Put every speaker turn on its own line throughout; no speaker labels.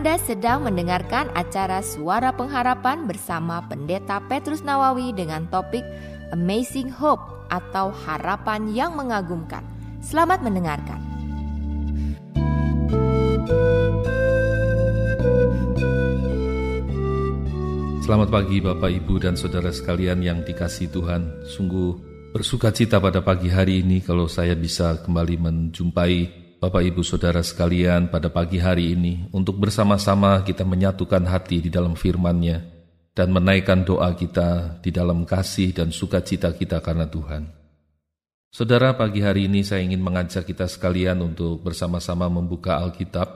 Anda sedang mendengarkan acara Suara Pengharapan bersama Pendeta Petrus Nawawi dengan topik Amazing Hope atau Harapan yang Mengagumkan. Selamat mendengarkan.
Selamat pagi Bapak Ibu dan Saudara sekalian yang dikasih Tuhan. Sungguh bersuka cita pada pagi hari ini kalau saya bisa kembali menjumpai Bapak Ibu Saudara sekalian pada pagi hari ini untuk bersama-sama kita menyatukan hati di dalam firman-Nya dan menaikkan doa kita di dalam kasih dan sukacita kita karena Tuhan. Saudara, pagi hari ini saya ingin mengajak kita sekalian untuk bersama-sama membuka Alkitab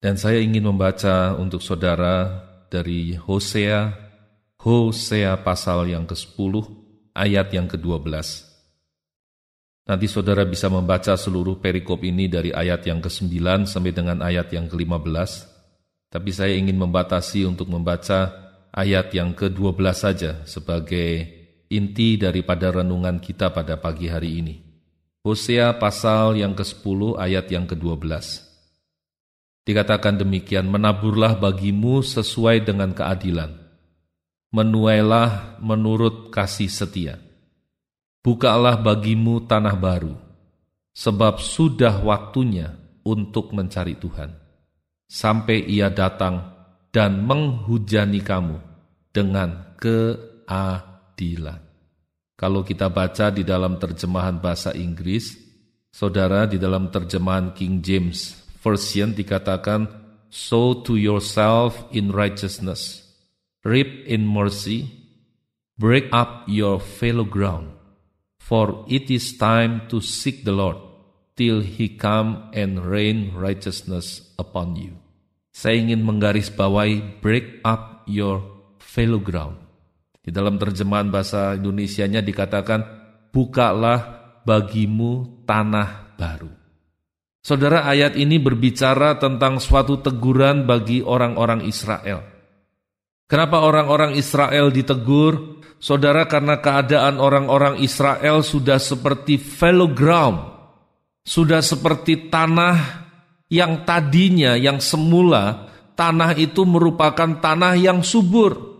dan saya ingin membaca untuk saudara dari Hosea, Hosea pasal yang ke-10 ayat yang ke-12. Nanti saudara bisa membaca seluruh perikop ini dari ayat yang ke-9 sampai dengan ayat yang ke-15. Tapi saya ingin membatasi untuk membaca ayat yang ke-12 saja sebagai inti daripada renungan kita pada pagi hari ini. Hosea pasal yang ke-10 ayat yang ke-12. Dikatakan demikian, menaburlah bagimu sesuai dengan keadilan. Menuailah menurut kasih setia Bukalah bagimu tanah baru, sebab sudah waktunya untuk mencari Tuhan, sampai Ia datang dan menghujani kamu dengan keadilan. Kalau kita baca di dalam terjemahan bahasa Inggris, saudara, di dalam terjemahan King James Version dikatakan, "Sow to yourself in righteousness, reap in mercy, break up your fallow ground." For it is time to seek the Lord till he come and rain righteousness upon you. Saya ingin menggarisbawahi break up your fallow ground. Di dalam terjemahan bahasa Indonesianya dikatakan bukalah bagimu tanah baru. Saudara ayat ini berbicara tentang suatu teguran bagi orang-orang Israel. Kenapa orang-orang Israel ditegur? Saudara, karena keadaan orang-orang Israel sudah seperti fallow ground, sudah seperti tanah yang tadinya, yang semula, tanah itu merupakan tanah yang subur.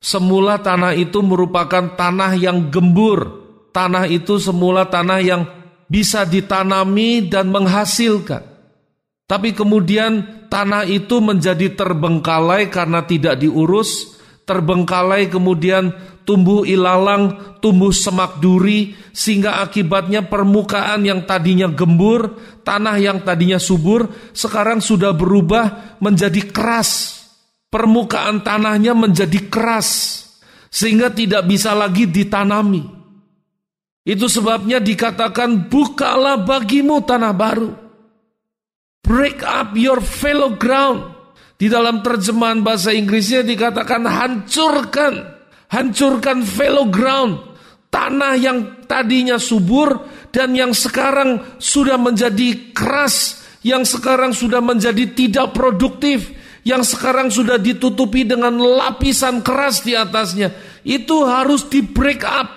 Semula tanah itu merupakan tanah yang gembur. Tanah itu semula tanah yang bisa ditanami dan menghasilkan. Tapi kemudian tanah itu menjadi terbengkalai karena tidak diurus, terbengkalai kemudian tumbuh ilalang, tumbuh semak duri, sehingga akibatnya permukaan yang tadinya gembur, tanah yang tadinya subur, sekarang sudah berubah menjadi keras. Permukaan tanahnya menjadi keras, sehingga tidak bisa lagi ditanami. Itu sebabnya dikatakan, bukalah bagimu tanah baru. Break up your fellow ground. Di dalam terjemahan bahasa Inggrisnya dikatakan hancurkan hancurkan fallow ground, tanah yang tadinya subur dan yang sekarang sudah menjadi keras, yang sekarang sudah menjadi tidak produktif, yang sekarang sudah ditutupi dengan lapisan keras di atasnya. Itu harus di break up.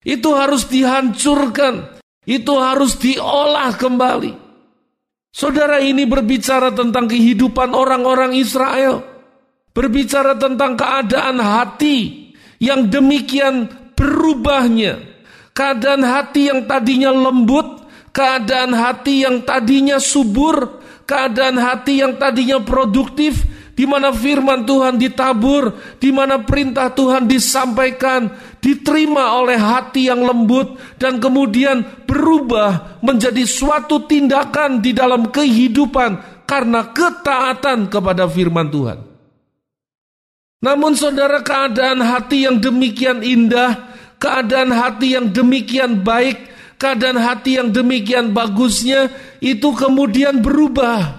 Itu harus dihancurkan. Itu harus diolah kembali. Saudara ini berbicara tentang kehidupan orang-orang Israel. Berbicara tentang keadaan hati yang demikian berubahnya. Keadaan hati yang tadinya lembut, keadaan hati yang tadinya subur, keadaan hati yang tadinya produktif, di mana firman Tuhan ditabur, di mana perintah Tuhan disampaikan, diterima oleh hati yang lembut, dan kemudian berubah menjadi suatu tindakan di dalam kehidupan karena ketaatan kepada firman Tuhan. Namun saudara keadaan hati yang demikian indah, keadaan hati yang demikian baik, keadaan hati yang demikian bagusnya itu kemudian berubah.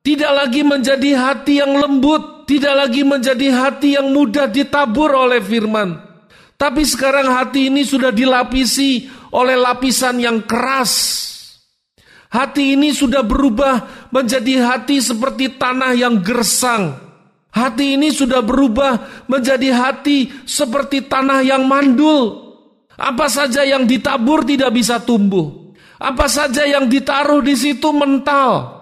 Tidak lagi menjadi hati yang lembut, tidak lagi menjadi hati yang mudah ditabur oleh firman. Tapi sekarang hati ini sudah dilapisi oleh lapisan yang keras. Hati ini sudah berubah menjadi hati seperti tanah yang gersang Hati ini sudah berubah menjadi hati seperti tanah yang mandul. Apa saja yang ditabur tidak bisa tumbuh. Apa saja yang ditaruh di situ mental.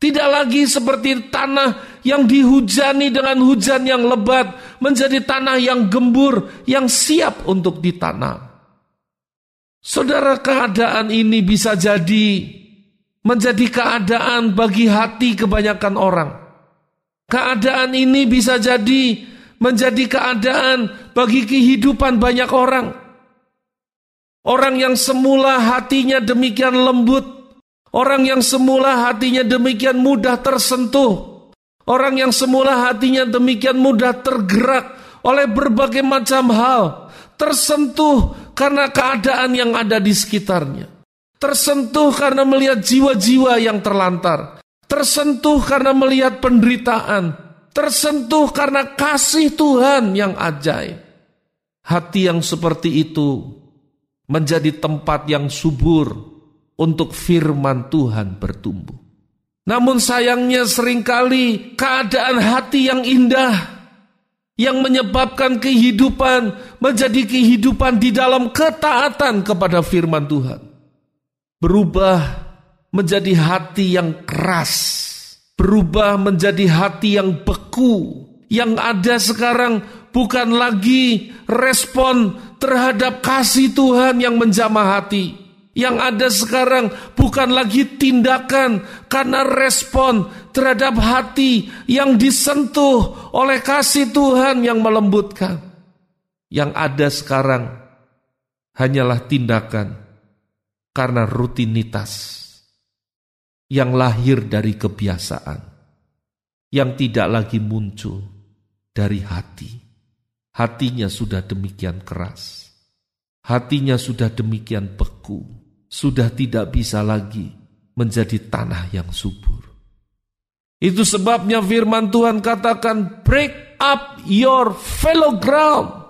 Tidak lagi seperti tanah yang dihujani dengan hujan yang lebat, menjadi tanah yang gembur, yang siap untuk ditanam. Saudara, keadaan ini bisa jadi menjadi keadaan bagi hati kebanyakan orang. Keadaan ini bisa jadi menjadi keadaan bagi kehidupan banyak orang. Orang yang semula hatinya demikian lembut, Orang yang semula hatinya demikian mudah tersentuh, orang yang semula hatinya demikian mudah tergerak oleh berbagai macam hal, tersentuh karena keadaan yang ada di sekitarnya, tersentuh karena melihat jiwa-jiwa yang terlantar, tersentuh karena melihat penderitaan, tersentuh karena kasih Tuhan yang ajaib. Hati yang seperti itu menjadi tempat yang subur untuk firman Tuhan bertumbuh. Namun sayangnya sering kali keadaan hati yang indah yang menyebabkan kehidupan menjadi kehidupan di dalam ketaatan kepada firman Tuhan. Berubah menjadi hati yang keras, berubah menjadi hati yang beku. Yang ada sekarang bukan lagi respon terhadap kasih Tuhan yang menjamah hati, yang ada sekarang bukan lagi tindakan karena respon terhadap hati yang disentuh oleh kasih Tuhan yang melembutkan. Yang ada sekarang hanyalah tindakan karena rutinitas yang lahir dari kebiasaan, yang tidak lagi muncul dari hati. Hatinya sudah demikian keras, hatinya sudah demikian beku sudah tidak bisa lagi menjadi tanah yang subur. Itu sebabnya firman Tuhan katakan break up your fellow ground.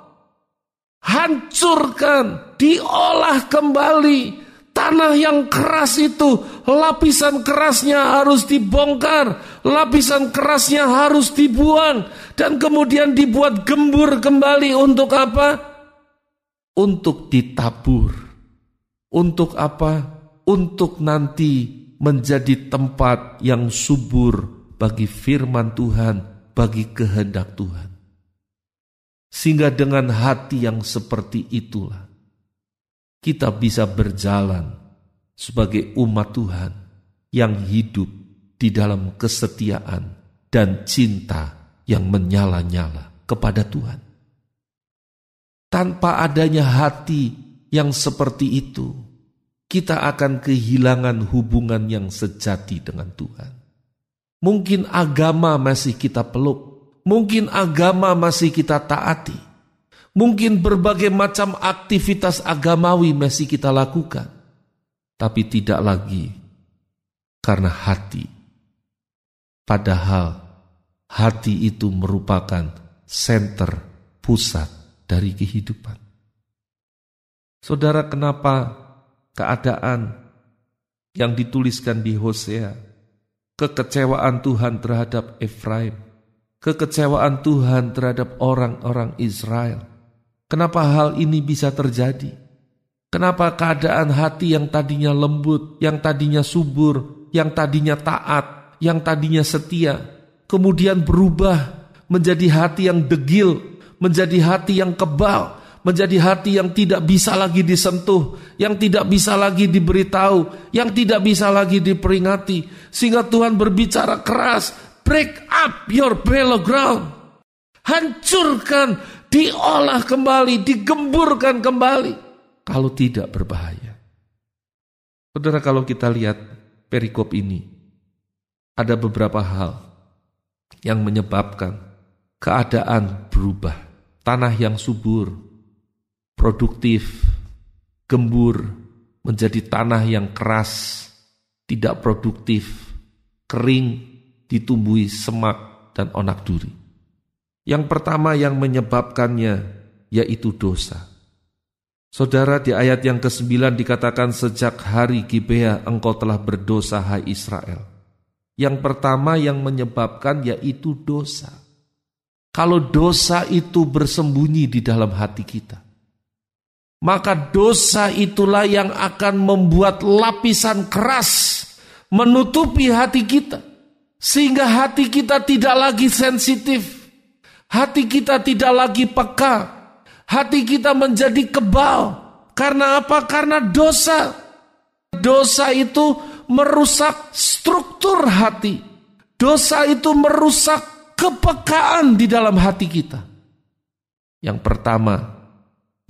Hancurkan, diolah kembali tanah yang keras itu. Lapisan kerasnya harus dibongkar, lapisan kerasnya harus dibuang dan kemudian dibuat gembur kembali untuk apa? Untuk ditabur untuk apa? Untuk nanti menjadi tempat yang subur bagi firman Tuhan, bagi kehendak Tuhan. Sehingga dengan hati yang seperti itulah kita bisa berjalan sebagai umat Tuhan yang hidup di dalam kesetiaan dan cinta yang menyala-nyala kepada Tuhan. Tanpa adanya hati yang seperti itu, kita akan kehilangan hubungan yang sejati dengan Tuhan. Mungkin agama masih kita peluk, mungkin agama masih kita taati, mungkin berbagai macam aktivitas agamawi masih kita lakukan, tapi tidak lagi karena hati. Padahal hati itu merupakan senter pusat dari kehidupan. Saudara, kenapa keadaan yang dituliskan di Hosea, kekecewaan Tuhan terhadap Efraim, kekecewaan Tuhan terhadap orang-orang Israel. Kenapa hal ini bisa terjadi? Kenapa keadaan hati yang tadinya lembut, yang tadinya subur, yang tadinya taat, yang tadinya setia, kemudian berubah menjadi hati yang degil, menjadi hati yang kebal, menjadi hati yang tidak bisa lagi disentuh, yang tidak bisa lagi diberitahu, yang tidak bisa lagi diperingati. Sehingga Tuhan berbicara keras, break up your fallow ground. Hancurkan, diolah kembali, digemburkan kembali. Kalau tidak berbahaya. Saudara kalau kita lihat perikop ini, ada beberapa hal yang menyebabkan keadaan berubah. Tanah yang subur, produktif, gembur, menjadi tanah yang keras, tidak produktif, kering, ditumbuhi semak dan onak duri. Yang pertama yang menyebabkannya yaitu dosa. Saudara di ayat yang ke-9 dikatakan sejak hari Gibea engkau telah berdosa hai Israel. Yang pertama yang menyebabkan yaitu dosa. Kalau dosa itu bersembunyi di dalam hati kita, maka dosa itulah yang akan membuat lapisan keras menutupi hati kita. Sehingga hati kita tidak lagi sensitif. Hati kita tidak lagi peka. Hati kita menjadi kebal. Karena apa? Karena dosa. Dosa itu merusak struktur hati. Dosa itu merusak kepekaan di dalam hati kita. Yang pertama,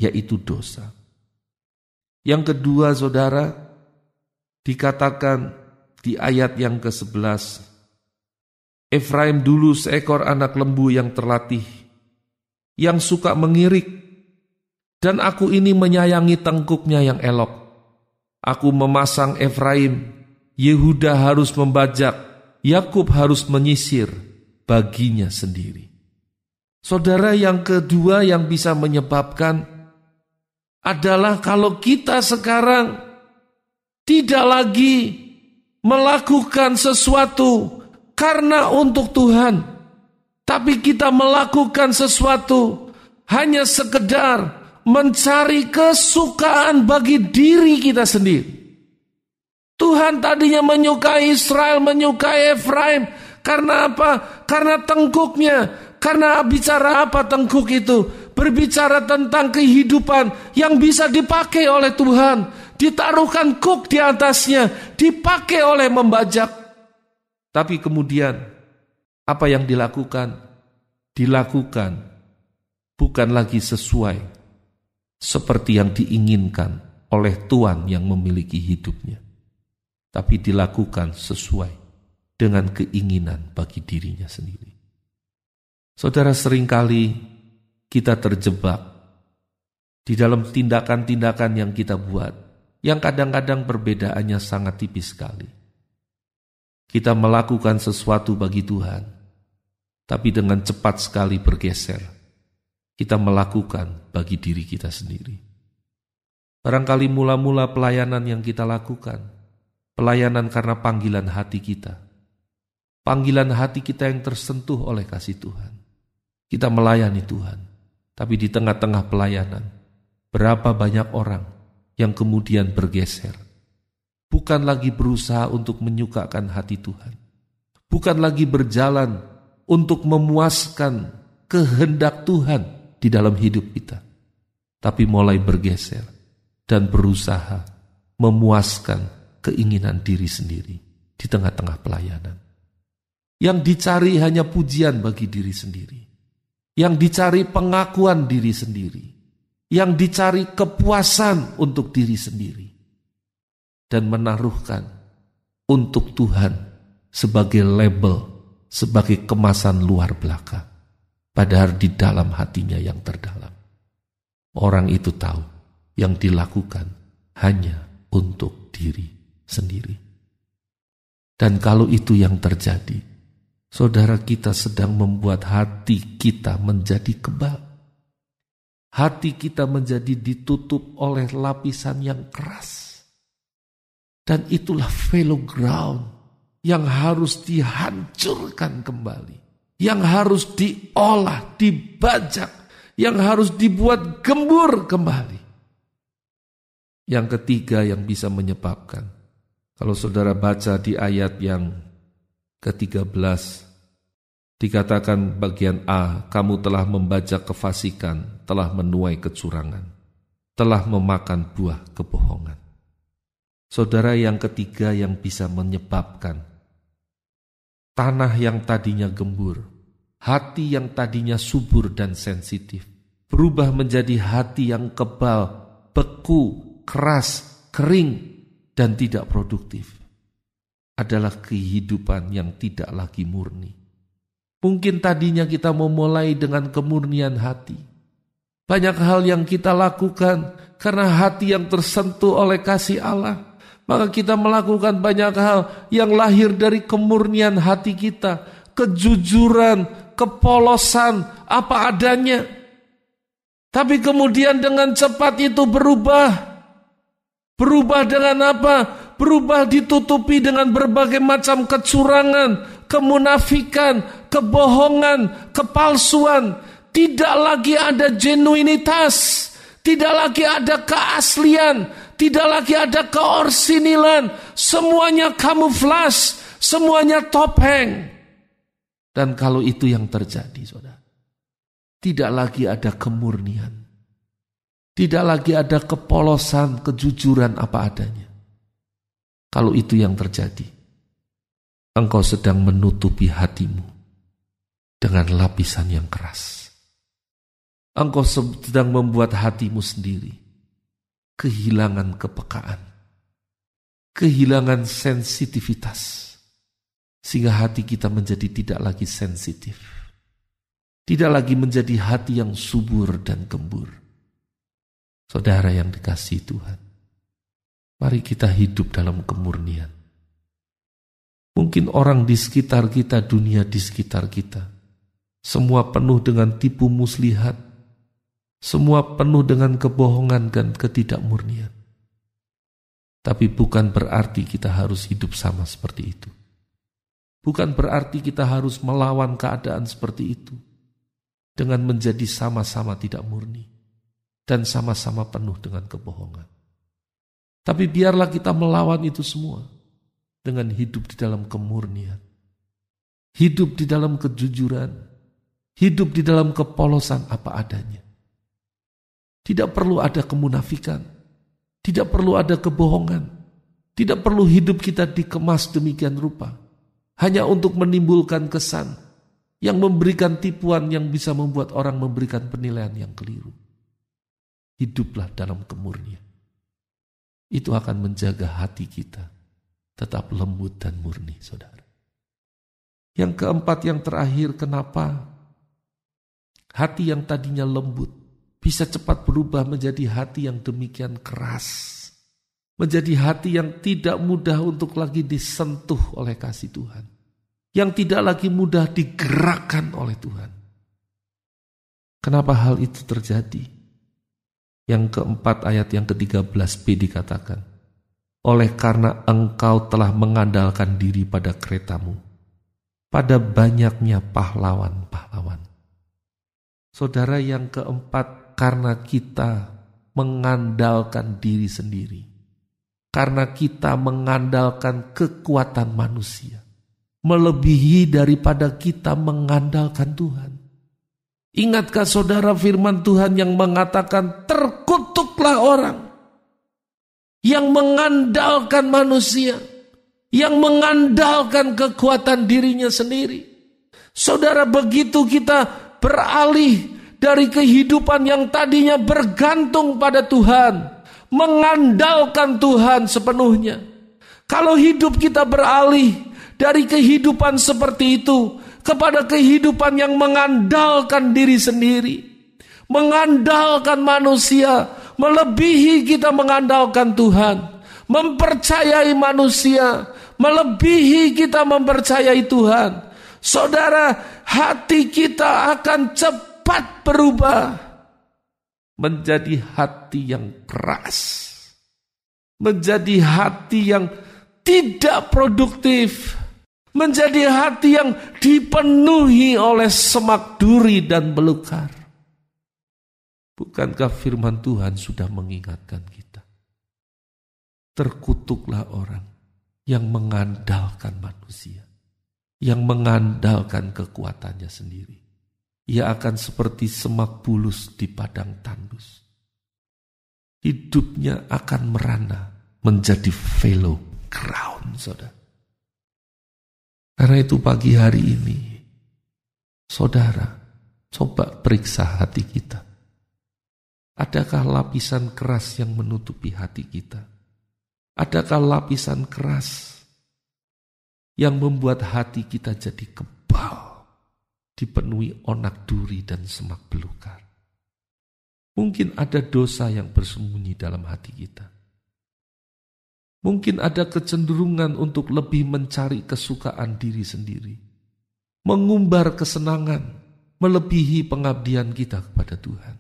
yaitu dosa. Yang kedua, saudara, dikatakan di ayat yang ke-11, Efraim dulu seekor anak lembu yang terlatih, yang suka mengirik, dan aku ini menyayangi tengkuknya yang elok. Aku memasang Efraim, Yehuda harus membajak, Yakub harus menyisir baginya sendiri. Saudara yang kedua yang bisa menyebabkan adalah kalau kita sekarang tidak lagi melakukan sesuatu karena untuk Tuhan, tapi kita melakukan sesuatu hanya sekedar mencari kesukaan bagi diri kita sendiri. Tuhan tadinya menyukai Israel, menyukai Efraim. Karena apa? Karena tengkuknya. Karena bicara apa tengkuk itu? Berbicara tentang kehidupan yang bisa dipakai oleh Tuhan. Ditaruhkan kuk di atasnya. Dipakai oleh membajak. Tapi kemudian apa yang dilakukan? Dilakukan bukan lagi sesuai seperti yang diinginkan oleh Tuhan yang memiliki hidupnya. Tapi dilakukan sesuai dengan keinginan bagi dirinya sendiri. Saudara sering kali kita terjebak di dalam tindakan-tindakan yang kita buat yang kadang-kadang perbedaannya sangat tipis sekali kita melakukan sesuatu bagi Tuhan, tapi dengan cepat sekali bergeser, kita melakukan bagi diri kita sendiri. Barangkali mula-mula pelayanan yang kita lakukan, pelayanan karena panggilan hati kita, panggilan hati kita yang tersentuh oleh kasih Tuhan. Kita melayani Tuhan, tapi di tengah-tengah pelayanan, berapa banyak orang yang kemudian bergeser. Bukan lagi berusaha untuk menyukakan hati Tuhan, bukan lagi berjalan untuk memuaskan kehendak Tuhan di dalam hidup kita, tapi mulai bergeser dan berusaha memuaskan keinginan diri sendiri di tengah-tengah pelayanan. Yang dicari hanya pujian bagi diri sendiri, yang dicari pengakuan diri sendiri, yang dicari kepuasan untuk diri sendiri dan menaruhkan untuk Tuhan sebagai label, sebagai kemasan luar belakang. Padahal di dalam hatinya yang terdalam. Orang itu tahu yang dilakukan hanya untuk diri sendiri. Dan kalau itu yang terjadi, saudara kita sedang membuat hati kita menjadi kebal. Hati kita menjadi ditutup oleh lapisan yang keras dan itulah fellow ground yang harus dihancurkan kembali. Yang harus diolah, dibajak. Yang harus dibuat gembur kembali. Yang ketiga yang bisa menyebabkan. Kalau saudara baca di ayat yang ke-13. Dikatakan bagian A, kamu telah membajak kefasikan, telah menuai kecurangan, telah memakan buah kebohongan. Saudara yang ketiga yang bisa menyebabkan tanah yang tadinya gembur, hati yang tadinya subur dan sensitif, berubah menjadi hati yang kebal, beku, keras, kering, dan tidak produktif. Adalah kehidupan yang tidak lagi murni. Mungkin tadinya kita memulai dengan kemurnian hati. Banyak hal yang kita lakukan karena hati yang tersentuh oleh kasih Allah maka kita melakukan banyak hal yang lahir dari kemurnian hati kita, kejujuran, kepolosan, apa adanya. Tapi kemudian dengan cepat itu berubah. Berubah dengan apa? Berubah ditutupi dengan berbagai macam kecurangan, kemunafikan, kebohongan, kepalsuan. Tidak lagi ada genuinitas, tidak lagi ada keaslian, tidak lagi ada keorsinilan, semuanya kamuflas, semuanya topeng. Dan kalau itu yang terjadi, saudara, tidak lagi ada kemurnian, tidak lagi ada kepolosan, kejujuran apa adanya. Kalau itu yang terjadi, engkau sedang menutupi hatimu dengan lapisan yang keras. Engkau sedang membuat hatimu sendiri kehilangan kepekaan, kehilangan sensitivitas, sehingga hati kita menjadi tidak lagi sensitif, tidak lagi menjadi hati yang subur dan gembur. Saudara yang dikasih Tuhan, mari kita hidup dalam kemurnian. Mungkin orang di sekitar kita, dunia di sekitar kita, semua penuh dengan tipu muslihat. Semua penuh dengan kebohongan dan ketidakmurnian. Tapi bukan berarti kita harus hidup sama seperti itu. Bukan berarti kita harus melawan keadaan seperti itu. Dengan menjadi sama-sama tidak murni. Dan sama-sama penuh dengan kebohongan. Tapi biarlah kita melawan itu semua. Dengan hidup di dalam kemurnian. Hidup di dalam kejujuran Hidup di dalam kepolosan apa adanya. Tidak perlu ada kemunafikan. Tidak perlu ada kebohongan. Tidak perlu hidup kita dikemas demikian rupa. Hanya untuk menimbulkan kesan yang memberikan tipuan yang bisa membuat orang memberikan penilaian yang keliru. Hiduplah dalam kemurnian. Itu akan menjaga hati kita tetap lembut dan murni, saudara. Yang keempat, yang terakhir, kenapa Hati yang tadinya lembut bisa cepat berubah menjadi hati yang demikian keras. Menjadi hati yang tidak mudah untuk lagi disentuh oleh kasih Tuhan. Yang tidak lagi mudah digerakkan oleh Tuhan. Kenapa hal itu terjadi? Yang keempat ayat yang ke-13b dikatakan. Oleh karena engkau telah mengandalkan diri pada keretamu. Pada banyaknya pahlawan-pahlawan. Saudara yang keempat, karena kita mengandalkan diri sendiri. Karena kita mengandalkan kekuatan manusia. Melebihi daripada kita mengandalkan Tuhan. Ingatkah saudara firman Tuhan yang mengatakan terkutuklah orang yang mengandalkan manusia, yang mengandalkan kekuatan dirinya sendiri. Saudara begitu kita beralih dari kehidupan yang tadinya bergantung pada Tuhan, mengandalkan Tuhan sepenuhnya. Kalau hidup kita beralih dari kehidupan seperti itu kepada kehidupan yang mengandalkan diri sendiri, mengandalkan manusia, melebihi kita mengandalkan Tuhan, mempercayai manusia, melebihi kita mempercayai Tuhan. Saudara, hati kita akan cepat berubah menjadi hati yang keras, menjadi hati yang tidak produktif, menjadi hati yang dipenuhi oleh semak duri dan belukar. Bukankah firman Tuhan sudah mengingatkan kita? Terkutuklah orang yang mengandalkan manusia yang mengandalkan kekuatannya sendiri. Ia akan seperti semak bulus di padang tandus. Hidupnya akan merana menjadi fellow crown, saudara. Karena itu pagi hari ini, saudara, coba periksa hati kita. Adakah lapisan keras yang menutupi hati kita? Adakah lapisan keras yang membuat hati kita jadi kebal, dipenuhi onak duri dan semak belukar. Mungkin ada dosa yang bersembunyi dalam hati kita. Mungkin ada kecenderungan untuk lebih mencari kesukaan diri sendiri, mengumbar kesenangan, melebihi pengabdian kita kepada Tuhan.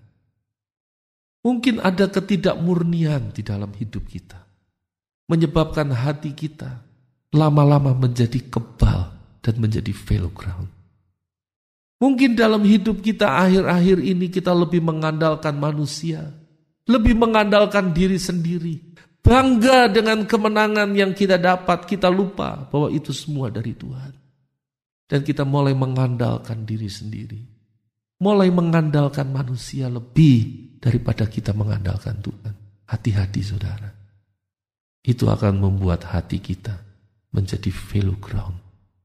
Mungkin ada ketidakmurnian di dalam hidup kita, menyebabkan hati kita lama-lama menjadi kebal dan menjadi fail ground. Mungkin dalam hidup kita akhir-akhir ini kita lebih mengandalkan manusia, lebih mengandalkan diri sendiri, bangga dengan kemenangan yang kita dapat, kita lupa bahwa itu semua dari Tuhan. Dan kita mulai mengandalkan diri sendiri. Mulai mengandalkan manusia lebih daripada kita mengandalkan Tuhan. Hati-hati saudara. Itu akan membuat hati kita menjadi fellow ground.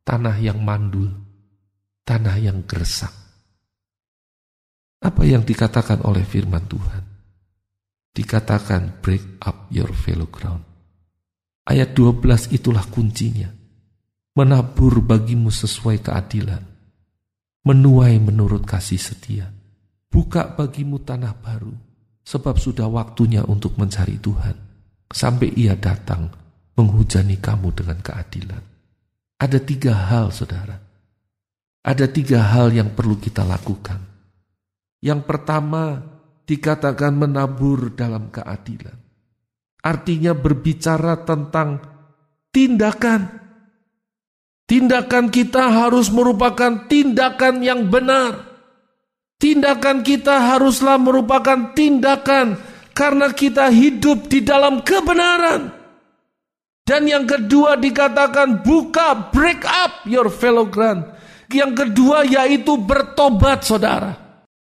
Tanah yang mandul. Tanah yang geresak. Apa yang dikatakan oleh firman Tuhan? Dikatakan break up your fellow ground. Ayat 12 itulah kuncinya. Menabur bagimu sesuai keadilan. Menuai menurut kasih setia. Buka bagimu tanah baru, sebab sudah waktunya untuk mencari Tuhan. Sampai ia datang menghujani kamu dengan keadilan. Ada tiga hal saudara. Ada tiga hal yang perlu kita lakukan. Yang pertama, dikatakan menabur dalam keadilan. Artinya berbicara tentang tindakan. Tindakan kita harus merupakan tindakan yang benar. Tindakan kita haruslah merupakan tindakan karena kita hidup di dalam kebenaran. Dan yang kedua dikatakan buka break up your fellow ground. Yang kedua yaitu bertobat saudara.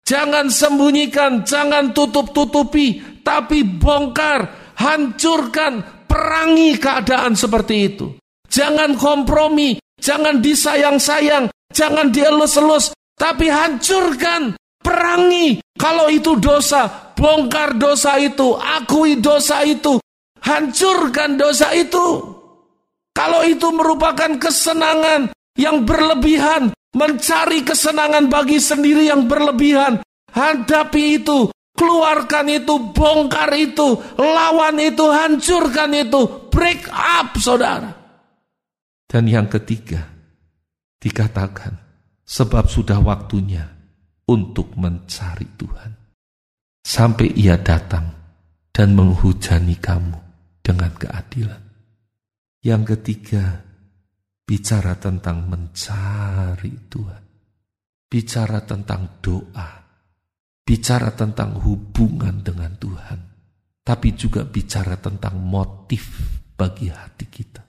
Jangan sembunyikan, jangan tutup-tutupi, tapi bongkar, hancurkan, perangi keadaan seperti itu. Jangan kompromi, jangan disayang-sayang, jangan dielus-elus, tapi hancurkan, perangi. Kalau itu dosa, bongkar dosa itu, akui dosa itu, hancurkan dosa itu. Kalau itu merupakan kesenangan yang berlebihan, mencari kesenangan bagi sendiri yang berlebihan. Hadapi itu, keluarkan itu, bongkar itu, lawan itu, hancurkan itu, break up saudara. Dan yang ketiga, dikatakan, sebab sudah waktunya untuk mencari Tuhan. Sampai ia datang dan menghujani kamu dengan keadilan. Yang ketiga, bicara tentang mencari Tuhan, bicara tentang doa, bicara tentang hubungan dengan Tuhan, tapi juga bicara tentang motif bagi hati kita.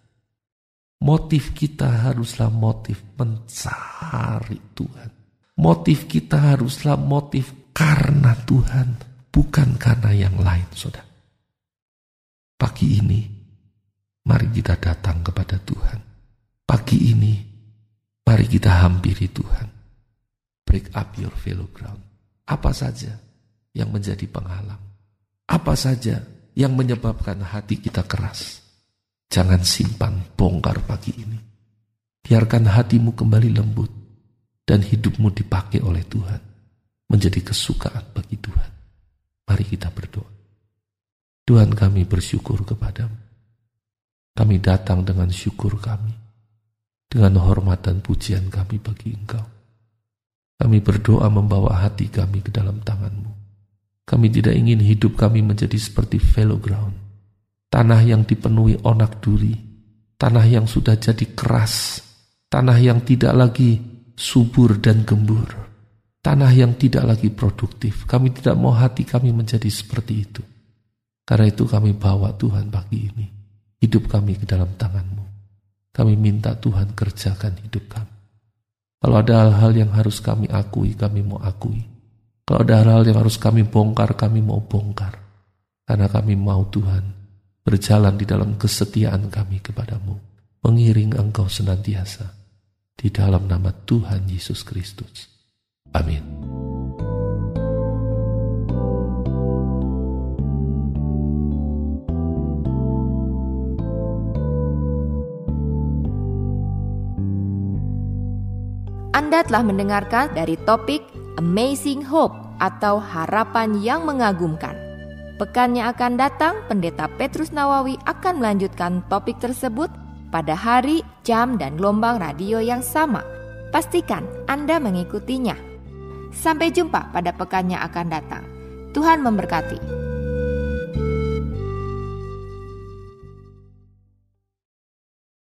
Motif kita haruslah motif mencari Tuhan. Motif kita haruslah motif karena Tuhan, bukan karena yang lain, saudara. Pagi ini, mari kita datang kepada Tuhan Pagi ini, mari kita hampiri Tuhan. Break up your fellow ground. Apa saja yang menjadi penghalang. Apa saja yang menyebabkan hati kita keras. Jangan simpan bongkar pagi ini. Biarkan hatimu kembali lembut dan hidupmu dipakai oleh Tuhan menjadi kesukaan bagi Tuhan. Mari kita berdoa. Tuhan kami bersyukur kepadamu. Kami datang dengan syukur kami dengan hormat dan pujian kami bagi Engkau. Kami berdoa membawa hati kami ke dalam tanganmu. Kami tidak ingin hidup kami menjadi seperti fellow ground. Tanah yang dipenuhi onak duri. Tanah yang sudah jadi keras. Tanah yang tidak lagi subur dan gembur. Tanah yang tidak lagi produktif. Kami tidak mau hati kami menjadi seperti itu. Karena itu kami bawa Tuhan pagi ini. Hidup kami ke dalam tanganmu. Kami minta Tuhan kerjakan hidup kami. Kalau ada hal-hal yang harus kami akui, kami mau akui. Kalau ada hal-hal yang harus kami bongkar, kami mau bongkar. Karena kami mau Tuhan berjalan di dalam kesetiaan kami kepadamu. Mengiring engkau senantiasa. Di dalam nama Tuhan Yesus Kristus. Amin.
Anda telah mendengarkan dari topik Amazing Hope atau harapan yang mengagumkan. Pekan yang akan datang, Pendeta Petrus Nawawi akan melanjutkan topik tersebut pada hari, jam, dan gelombang radio yang sama. Pastikan Anda mengikutinya. Sampai jumpa pada pekan yang akan datang. Tuhan memberkati.